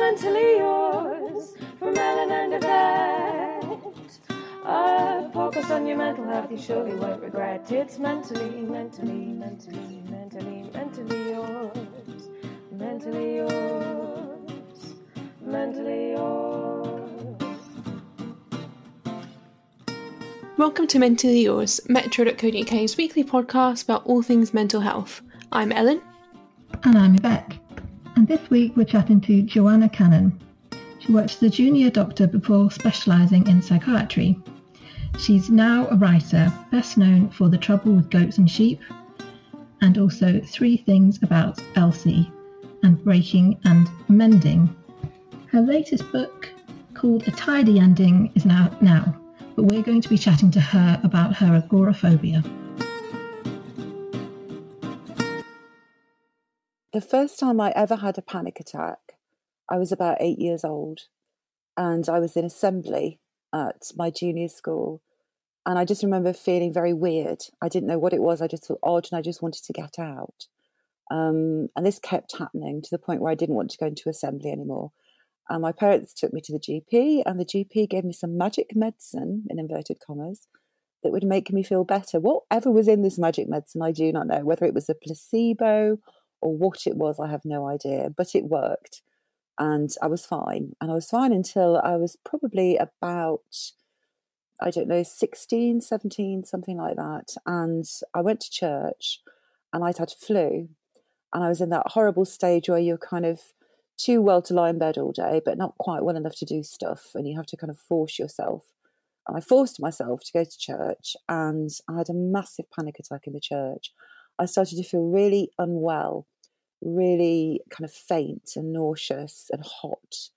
Mentally yours from Ellen and Yvette. A podcast on your mental health you surely won't regret. It's mentally, mentally, mentally, mentally, mentally yours. Mentally yours. Mentally yours. Welcome to Mentally Yours, Metro.co.uk's weekly podcast about all things mental health. I'm Ellen. And I'm Yvette. And this week we're chatting to Joanna Cannon. She worked as a junior doctor before specialising in psychiatry. She's now a writer, best known for The Trouble with Goats and Sheep, and also Three Things About Elsie and Breaking and Mending. Her latest book, called A Tidy Ending, is out now, but we're going to be chatting to her about her agoraphobia. The first time I ever had a panic attack, I was about eight years old, and I was in assembly at my junior school. And I just remember feeling very weird. I didn't know what it was. I just felt odd and I just wanted to get out. Um, and this kept happening to the point where I didn't want to go into assembly anymore. And my parents took me to the GP, and the GP gave me some magic medicine, in inverted commas, that would make me feel better. Whatever was in this magic medicine, I do not know. Whether it was a placebo or what it was, I have no idea, but it worked. And I was fine. And I was fine until I was probably about, I don't know, 16, 17, something like that. And I went to church and I'd had flu. And I was in that horrible stage where you're kind of too well to lie in bed all day, but not quite well enough to do stuff. And you have to kind of force yourself. And I forced myself to go to church and I had a massive panic attack in the church. I started to feel really unwell, really kind of faint and nauseous and hot.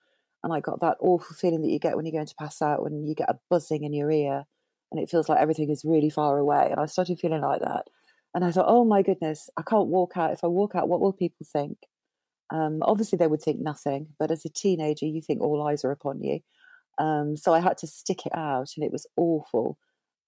And I got that awful feeling that you get when you're going to pass out, when you get a buzzing in your ear and it feels like everything is really far away. And I started feeling like that. And I thought, oh my goodness, I can't walk out. If I walk out, what will people think? Um, obviously, they would think nothing, but as a teenager, you think all eyes are upon you. Um, so I had to stick it out, and it was awful.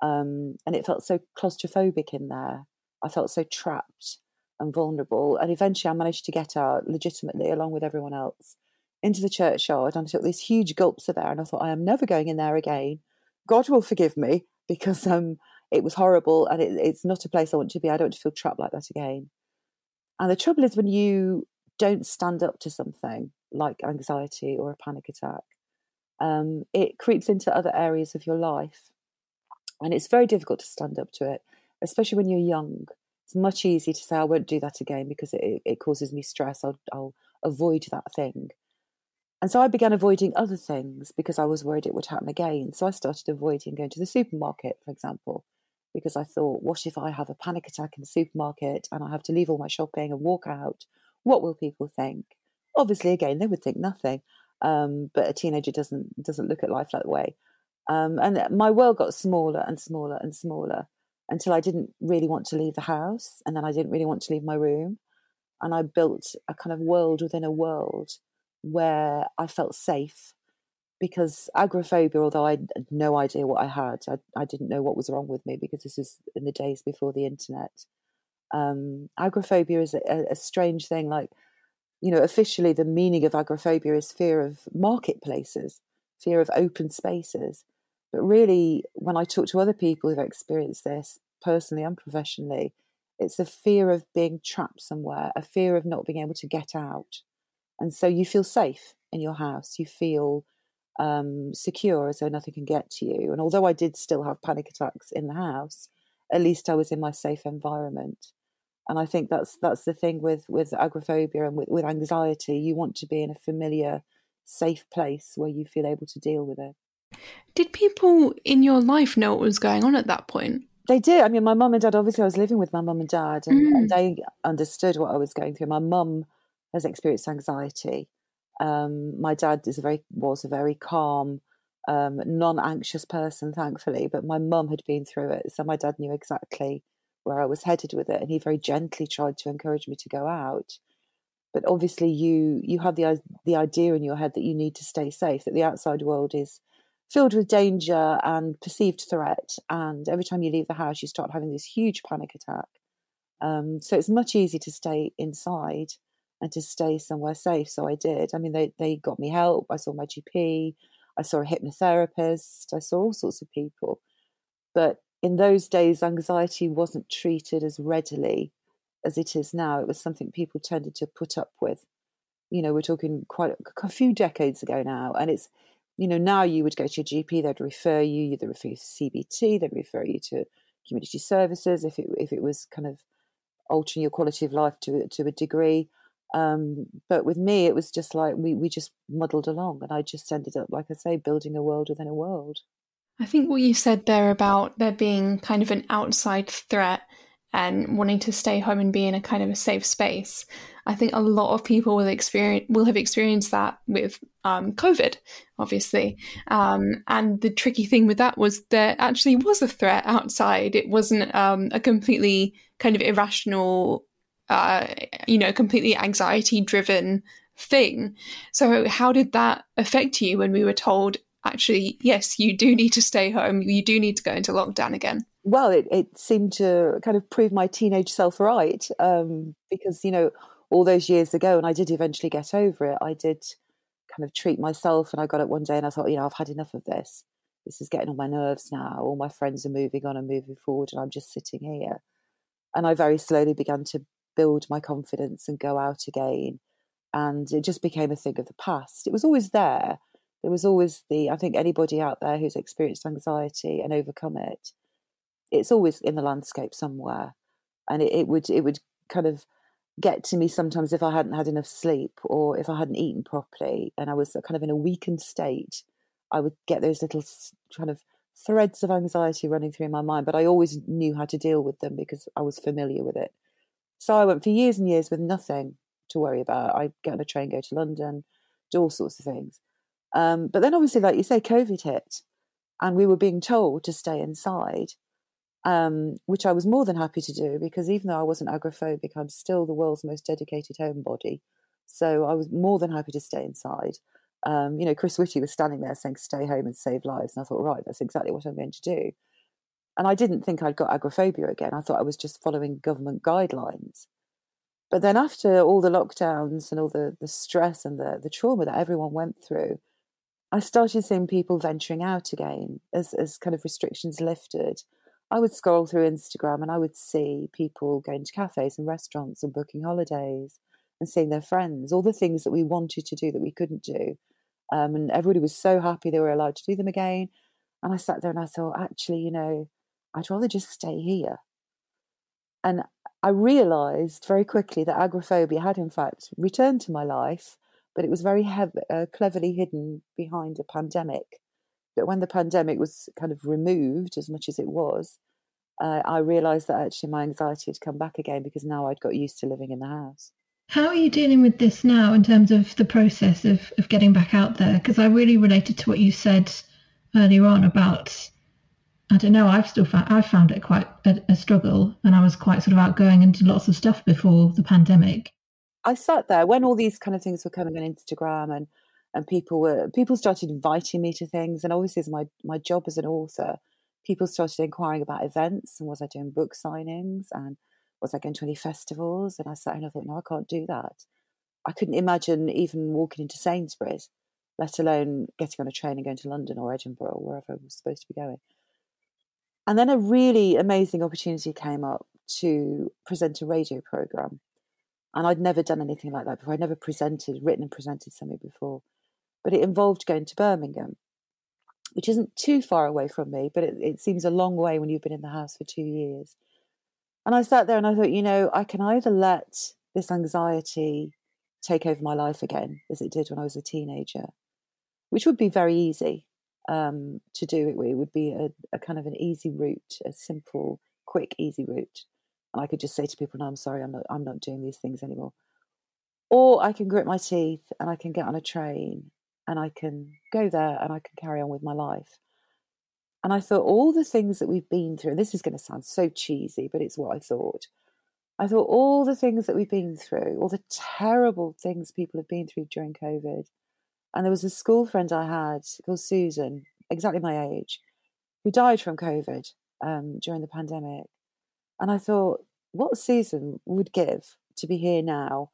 Um, and it felt so claustrophobic in there. I felt so trapped and vulnerable. And eventually, I managed to get out legitimately, along with everyone else, into the churchyard. And I took these huge gulps of air, and I thought, I am never going in there again. God will forgive me because um, it was horrible, and it, it's not a place I want to be. I don't want to feel trapped like that again. And the trouble is when you don't stand up to something like anxiety or a panic attack, um, it creeps into other areas of your life. And it's very difficult to stand up to it, especially when you're young. It's much easier to say, I won't do that again because it, it causes me stress. I'll, I'll avoid that thing. And so I began avoiding other things because I was worried it would happen again. So I started avoiding going to the supermarket, for example, because I thought, what if I have a panic attack in the supermarket and I have to leave all my shopping and walk out? What will people think? Obviously, again, they would think nothing. Um, but a teenager doesn't doesn't look at life that way. Um, and my world got smaller and smaller and smaller. Until I didn't really want to leave the house. And then I didn't really want to leave my room. And I built a kind of world within a world where I felt safe because agoraphobia, although I had no idea what I had, I, I didn't know what was wrong with me because this was in the days before the internet. Um, agoraphobia is a, a strange thing. Like, you know, officially the meaning of agoraphobia is fear of marketplaces, fear of open spaces. But really, when I talk to other people who've experienced this personally and professionally, it's a fear of being trapped somewhere, a fear of not being able to get out. And so you feel safe in your house. You feel um, secure as though nothing can get to you. And although I did still have panic attacks in the house, at least I was in my safe environment. And I think that's that's the thing with with agoraphobia and with, with anxiety. You want to be in a familiar, safe place where you feel able to deal with it. Did people in your life know what was going on at that point? They did. I mean, my mum and dad, obviously, I was living with my mum and dad, and, mm. and, they understood what I was going through. My mum has experienced anxiety. Um, my dad is a very was a very calm, um, non-anxious person, thankfully. But my mum had been through it, so my dad knew exactly where I was headed with it, and he very gently tried to encourage me to go out. But obviously, you you have the the idea in your head that you need to stay safe, that the outside world is filled with danger and perceived threat, and every time you leave the house, you start having this huge panic attack. Um, so it's much easier to stay inside and to stay somewhere safe. So I did. I mean, they, they got me help. I saw my GP. I saw a hypnotherapist. I saw all sorts of people. But in those days, anxiety wasn't treated as readily as it is now. It was something people tended to put up with. You know, we're talking quite a, a few decades ago now. And it's, you know, now you would go to your GP, they'd refer you, they'd refer you to CBT, they'd refer you to community services if it, if it was kind of altering your quality of life to, to a degree. Um, but with me, it was just like we, we just muddled along, and I just ended up, like I say, building a world within a world. I think what you said there about there being kind of an outside threat and wanting to stay home and be in a kind of a safe space. I think a lot of people will experience will have experienced that with um, COVID, obviously. Um, and the tricky thing with that was there actually was a threat outside. It wasn't um, a completely kind of irrational uh, you know, completely anxiety driven thing. So, how did that affect you when we were told, actually, yes, you do need to stay home, you do need to go into lockdown again? Well, it, it seemed to kind of prove my teenage self right um, because, you know, all those years ago, and I did eventually get over it, I did kind of treat myself. And I got up one day and I thought, you know, I've had enough of this. This is getting on my nerves now. All my friends are moving on and moving forward, and I'm just sitting here. And I very slowly began to build my confidence and go out again. And it just became a thing of the past. It was always there. There was always the, I think anybody out there who's experienced anxiety and overcome it, it's always in the landscape somewhere. And it, it would, it would kind of get to me sometimes if I hadn't had enough sleep or if I hadn't eaten properly and I was kind of in a weakened state, I would get those little kind of threads of anxiety running through my mind. But I always knew how to deal with them because I was familiar with it. So I went for years and years with nothing to worry about. I'd get on a train, go to London, do all sorts of things. Um, but then, obviously, like you say, COVID hit, and we were being told to stay inside, um, which I was more than happy to do because even though I wasn't agoraphobic, I'm still the world's most dedicated homebody. So I was more than happy to stay inside. Um, you know, Chris Whitty was standing there saying, "Stay home and save lives," and I thought, right, that's exactly what I'm going to do. And I didn't think I'd got agoraphobia again. I thought I was just following government guidelines. But then after all the lockdowns and all the, the stress and the, the trauma that everyone went through, I started seeing people venturing out again as, as kind of restrictions lifted. I would scroll through Instagram and I would see people going to cafes and restaurants and booking holidays and seeing their friends, all the things that we wanted to do that we couldn't do. Um, and everybody was so happy they were allowed to do them again. And I sat there and I thought, actually, you know, I'd rather just stay here. And I realized very quickly that agoraphobia had, in fact, returned to my life, but it was very uh, cleverly hidden behind a pandemic. But when the pandemic was kind of removed, as much as it was, uh, I realized that actually my anxiety had come back again because now I'd got used to living in the house. How are you dealing with this now in terms of the process of, of getting back out there? Because I really related to what you said earlier on about I don't know. I've still found I found it quite a, a, struggle, and I was quite sort of outgoing and did lots of stuff before the pandemic. I sat there when all these kind of things were coming on Instagram, and and people were people started inviting me to things, and obviously as my my job as an author, people started inquiring about events and was I doing book signings and was I going to any festivals? And I sat and I thought, no, I can't do that. I couldn't imagine even walking into Sainsbury's, let alone getting on a train and going to London or Edinburgh or wherever I was supposed to be going. And then a really amazing opportunity came up to present a radio program. And I'd never done anything like that before. I'd never presented, written and presented something before. But it involved going to Birmingham, which isn't too far away from me, but it, it seems a long way when you've been in the house for two years. And I sat there and I thought, you know, I can either let this anxiety take over my life again, as it did when I was a teenager, which would be very easy um, to do. It, would be a, a, kind of an easy route, a simple, quick, easy route. And I could just say to people, "No, I'm sorry, I'm not, I'm not doing these things anymore." Or I can grit my teeth and I can get on a train and I can go there and I can carry on with my life. And I thought all the things that we've been through, and this is going to sound so cheesy, but it's what I thought. I thought all the things that we've been through, all the terrible things people have been through during COVID. And there was a school friend I had called Susan, exactly my age, who died from COVID um, during the pandemic. And I thought, what Susan would give to be here now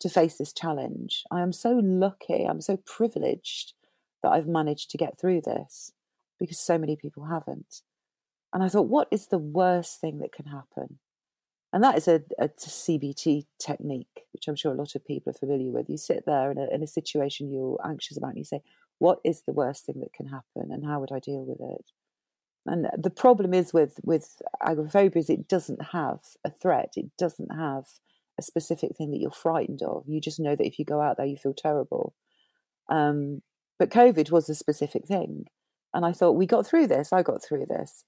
to face this challenge. I am so lucky, I'm so privileged that I've managed to get through this because so many people haven't. And I thought, what is the worst thing that can happen? And that is a, a CBT technique, which I'm sure a lot of people are familiar with. You sit there in a, in a situation you're anxious about and you say, what is the worst thing that can happen and how would I deal with it? And the problem is with, with agoraphobia is it doesn't have a threat. It doesn't have a specific thing that you're frightened of. You just know that if you go out there, you feel terrible. Um, but COVID was a specific thing. And I thought, we got through this. I got through this.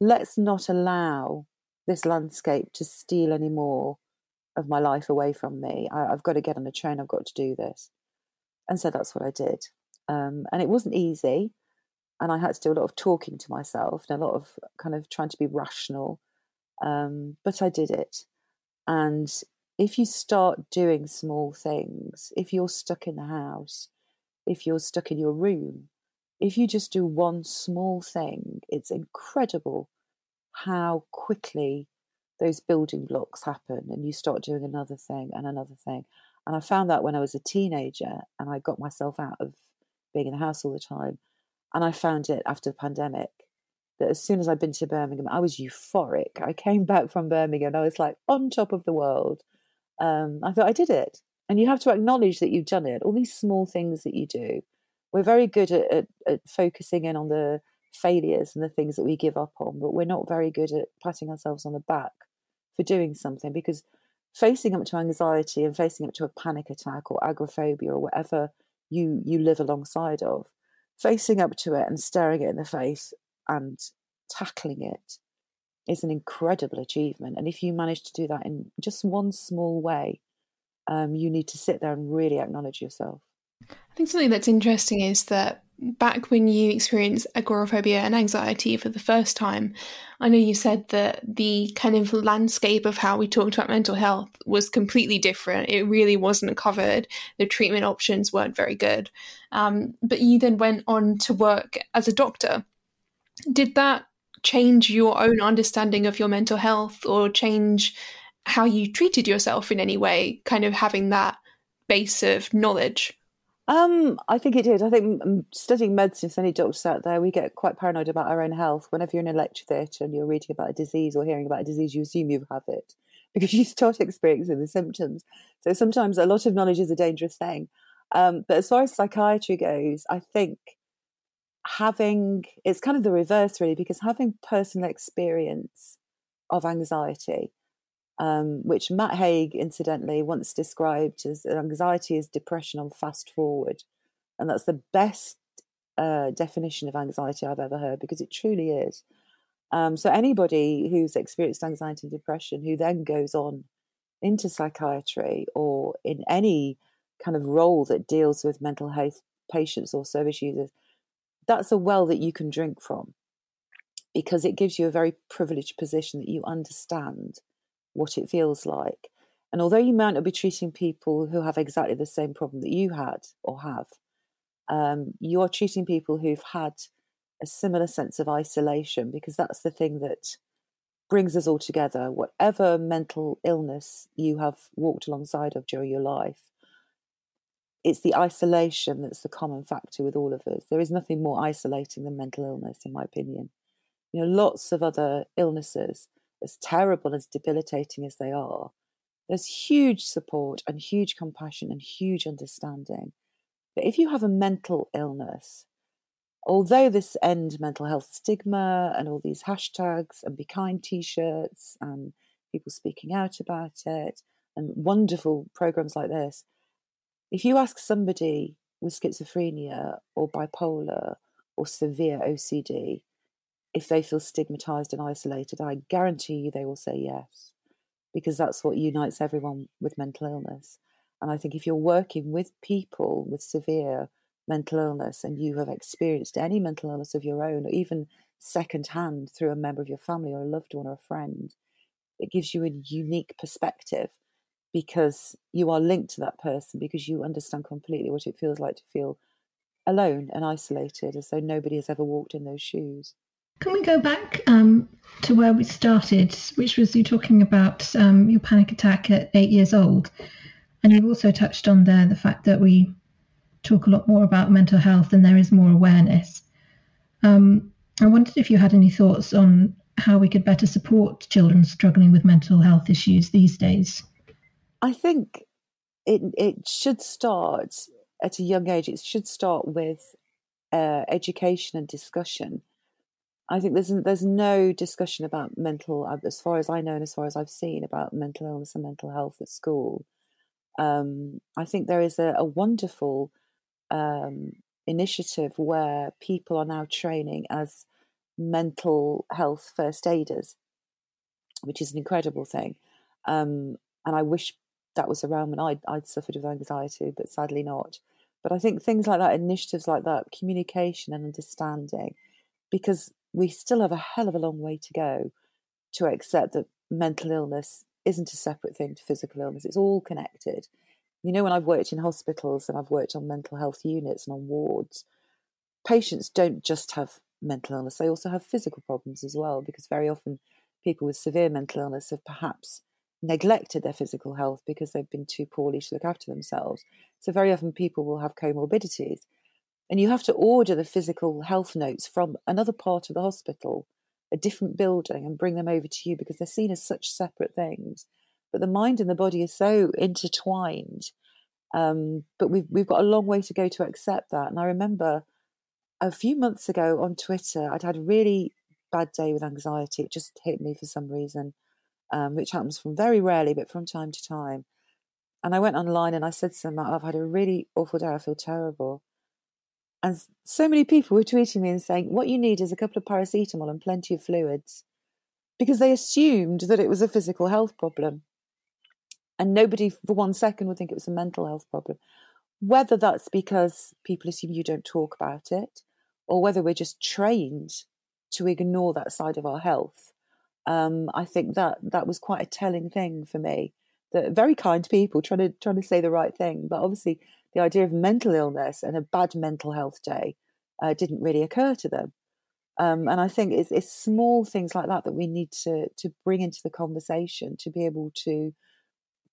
Let's not allow this landscape to steal any more of my life away from me. I, have got to get on a train. I've got to do this. And so that's what I did. Um, and it wasn't easy. And I had to do a lot of talking to myself and a lot of kind of trying to be rational. Um, but I did it. And if you start doing small things, if you're stuck in the house, if you're stuck in your room, if you just do one small thing, it's incredible how quickly those building blocks happen and you start doing another thing and another thing. And I found that when I was a teenager and I got myself out of being in the house all the time. And I found it after the pandemic that as soon as I'd been to Birmingham, I was euphoric. I came back from Birmingham and I was like on top of the world um, I thought I did it. And you have to acknowledge that you've done it. All these small things that you do. We're very good at, at, at focusing in on the failures and the things that we give up on, but we're not very good at patting ourselves on the back for doing something because facing up to anxiety and facing up to a panic attack or agoraphobia or whatever you you live alongside of, facing up to it and staring it in the face and tackling it is an incredible achievement. And if you manage to do that in just one small way, um, you need to sit there and really acknowledge yourself. I think something that's interesting is that back when you experienced agoraphobia and anxiety for the first time, I know you said that the kind of landscape of how we talked about mental health was completely different. It really wasn't covered. The treatment options weren't very good. Um, but you then went on to work as a doctor. Did that change your own understanding of your mental health or change how you treated yourself in any way, kind of having that base of knowledge? Um, I think it did. I think studying medicine, so any doctors out there, we get quite paranoid about our own health. Whenever you're in a lecture theatre and you're reading about a disease or hearing about a disease, you assume you have it because you start experiencing the symptoms. So sometimes a lot of knowledge is a dangerous thing. Um, but as far as psychiatry goes, I think having it's kind of the reverse really because having personal experience of anxiety um, which matt haig incidentally once described as anxiety is depression on fast forward and that's the best uh, definition of anxiety i've ever heard because it truly is. Um, so anybody who's experienced anxiety and depression who then goes on into psychiatry or in any kind of role that deals with mental health patients or service users that's a well that you can drink from. because it gives you a very privileged position that you understand what it feels like. And although you might not be treating people who have exactly the same problem that you had or have, um, you are treating people who've had a similar sense of isolation because that's the thing that brings us all together. Whatever mental illness you have walked alongside of during your life, it's the isolation that's the common factor with all of us. There is nothing more isolating than mental illness, in my opinion. You know, lots of other illnesses, as terrible as debilitating as they are, there's huge support and huge compassion and huge understanding. But if you have a mental illness, although this end mental health stigma and all these hashtags and be kind t-shirts and people speaking out about it and wonderful programs like this if you ask somebody with schizophrenia or bipolar or severe ocd if they feel stigmatized and isolated i guarantee you they will say yes because that's what unites everyone with mental illness. And i think if you're working with people with severe mental illness and you have experienced any mental illness of your own, or even secondhand through a member of your family or a loved one or a friend, it gives you a unique perspective because you are linked to that person because you understand completely what it feels like to feel alone and isolated as though nobody has ever walked in those shoes. Can we go back um, to where we started, which was you talking about um, your panic attack at eight years old? And you've also touched on there the fact that we talk a lot more about mental health and there is more awareness. Um, I wondered if you had any thoughts on how we could better support children struggling with mental health issues these days. I think it it should start at a young age. It should start with uh, education and discussion. I think there's there's no discussion about mental, as far as I know and as far as I've seen, about mental illness and mental health at school. Um, I think there is a, a wonderful um, initiative where people are now training as mental health first aiders, which is an incredible thing. Um, and I wish that was around when I'd, I'd suffered with anxiety, but sadly not. But I think things like that, initiatives like that, communication and understanding, because we still have a hell of a long way to go to accept that mental illness isn't a separate thing to physical illness. It's all connected. You know, when I've worked in hospitals and I've worked on mental health units and on wards, patients don't just have mental illness, they also have physical problems as well, because very often people with severe mental illness have perhaps neglected their physical health because they've been too poorly to look after themselves. So, very often people will have comorbidities. And you have to order the physical health notes from another part of the hospital, a different building, and bring them over to you because they're seen as such separate things. But the mind and the body are so intertwined. Um, but we've we've got a long way to go to accept that. And I remember a few months ago on Twitter, I'd had a really bad day with anxiety. It just hit me for some reason, um, which happens from very rarely, but from time to time. And I went online and I said to them, I've had a really awful day. I feel terrible. And so many people were tweeting me and saying, What you need is a couple of paracetamol and plenty of fluids. Because they assumed that it was a physical health problem and nobody for one second would think it was a mental health problem. Whether that's because people assume you don't talk about it, or whether we're just trained to ignore that side of our health, um, I think that that was quite a telling thing for me. That very kind people trying to trying to say the right thing, but obviously the idea of mental illness and a bad mental health day uh, didn't really occur to them. Um, and I think it's, it's small things like that that we need to to bring into the conversation to be able to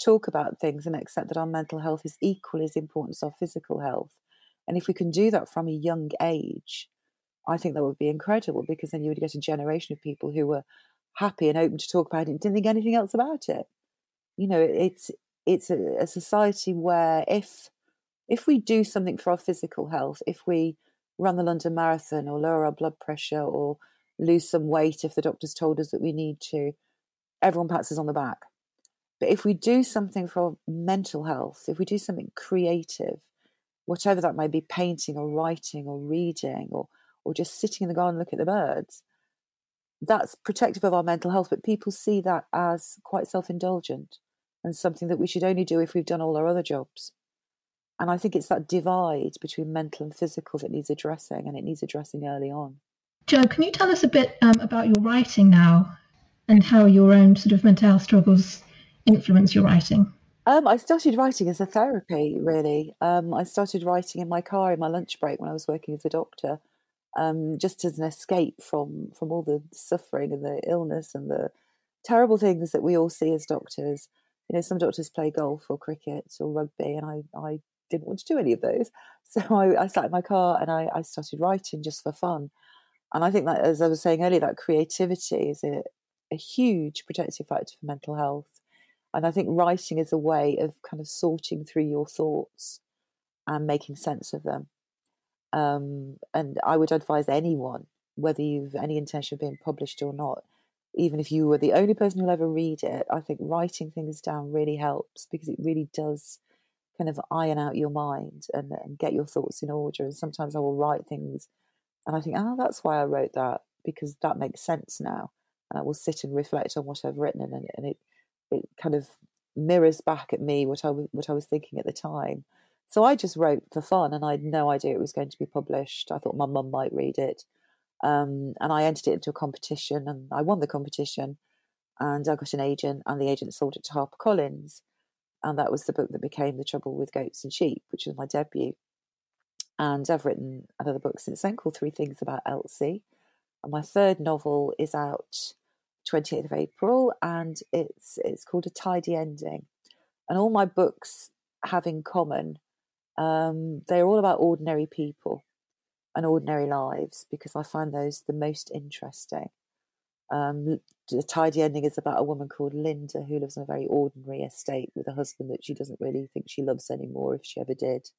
talk about things and accept that our mental health is equally as important as our physical health. And if we can do that from a young age, I think that would be incredible because then you would get a generation of people who were happy and open to talk about it and didn't think anything else about it. You know, it's it's a, a society where if if we do something for our physical health, if we run the London Marathon or lower our blood pressure or lose some weight if the doctors told us that we need to, everyone pats us on the back. But if we do something for our mental health, if we do something creative, whatever that may be, painting or writing or reading or or just sitting in the garden and look at the birds, that's protective of our mental health. But people see that as quite self-indulgent and something that we should only do if we've done all our other jobs. And I think it's that divide between mental and physical that needs addressing, and it needs addressing early on. Joe, can you tell us a bit um, about your writing now and how your own sort of mental health struggles influence your writing? Um, I started writing as a therapy, really. Um, I started writing in my car in my lunch break when I was working as a doctor, um, just as an escape from from all the suffering and the illness and the terrible things that we all see as doctors. You know, some doctors play golf or cricket or rugby, and I, I didn't want to do any of those. So I, I sat in my car and I, I started writing just for fun. And I think that, as I was saying earlier, that creativity is a, a huge protective factor for mental health and I think writing is a way of kind of sorting through your thoughts and making sense of them. Um, and I would advise anyone, whether you've any intention of being published or not, even if you were the only person who'll ever read it, I think writing things down really helps because it really does kind of iron out your mind and, and get your thoughts in order. And sometimes I will write things and I think, oh, that's why I wrote that because that makes sense now. And I will sit and reflect on what I've written and, and it it kind of mirrors back at me what I what I was thinking at the time. So I just wrote for fun, and I had no idea it was going to be published. I thought my mum might read it, um, and I entered it into a competition, and I won the competition, and I got an agent, and the agent sold it to HarperCollins, and that was the book that became The Trouble with Goats and Sheep, which was my debut. And I've written another book since then called Three Things About Elsie, and my third novel is out 28th of April, and it's it's called A Tidy Ending. And all my books have in common, um, they're all about ordinary people and ordinary lives because I find those the most interesting. Um, the tidy ending is about a woman called Linda who lives on a very ordinary estate with a husband that she doesn't really think she loves anymore, if she ever did.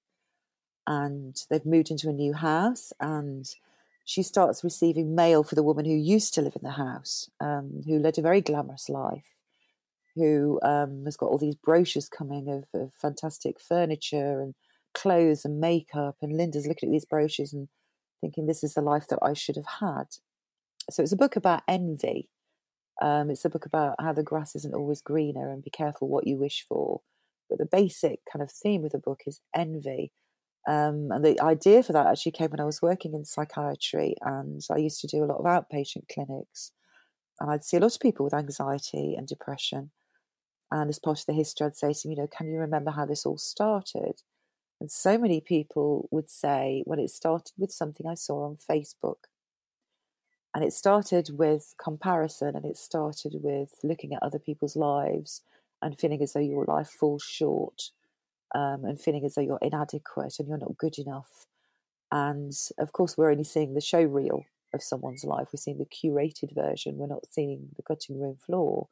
And they've moved into a new house, and she starts receiving mail for the woman who used to live in the house, um, who led a very glamorous life, who um, has got all these brochures coming of, of, fantastic furniture and clothes and makeup. And Linda's looking at these brochures and thinking, this is the life that I should have had. So it's a book about envy. Um, it's a book about how the grass isn't always greener and be careful what you wish for. But the basic kind of theme of the book is envy um, and the idea for that actually came when I was working in psychiatry, and I used to do a lot of outpatient clinics. And I'd see a lot of people with anxiety and depression. And as part of the history, I'd say to them, you know, can you remember how this all started? And so many people would say, well, it started with something I saw on Facebook. And it started with comparison and it started with looking at other people's lives and feeling as though your life falls short um, and feeling as though you're inadequate and you're not good enough. And of course, we're only seeing the show reel of someone's life. We're seeing the curated version. We're not seeing the cutting room floor.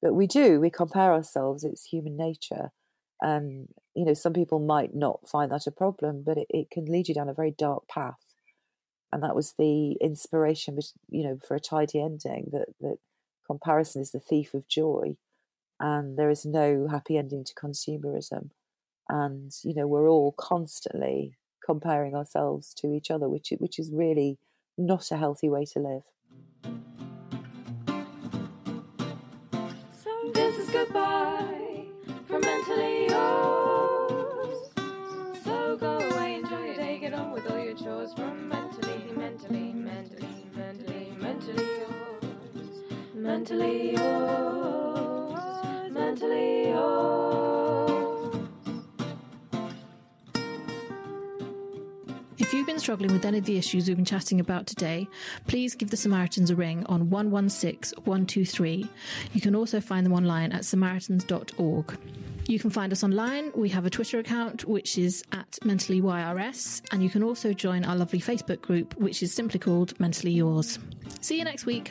But we do, we compare ourselves. It's human nature. And, you know, some people might not find that a problem, but it, it can lead you down a very dark path. And that was the inspiration, you know, for a tidy ending that, that comparison is the thief of joy. And there is no happy ending to consumerism and you know we're all constantly comparing ourselves to each other which which is really not a healthy way to live with all your chores from mentally mentally mentally mentally mentally yours. Mentally yours mentally yours If you've been struggling with any of the issues we've been chatting about today, please give the Samaritans a ring on 116 123. You can also find them online at samaritans.org. You can find us online. We have a Twitter account, which is at Mentally YRS, and you can also join our lovely Facebook group, which is simply called Mentally Yours. See you next week.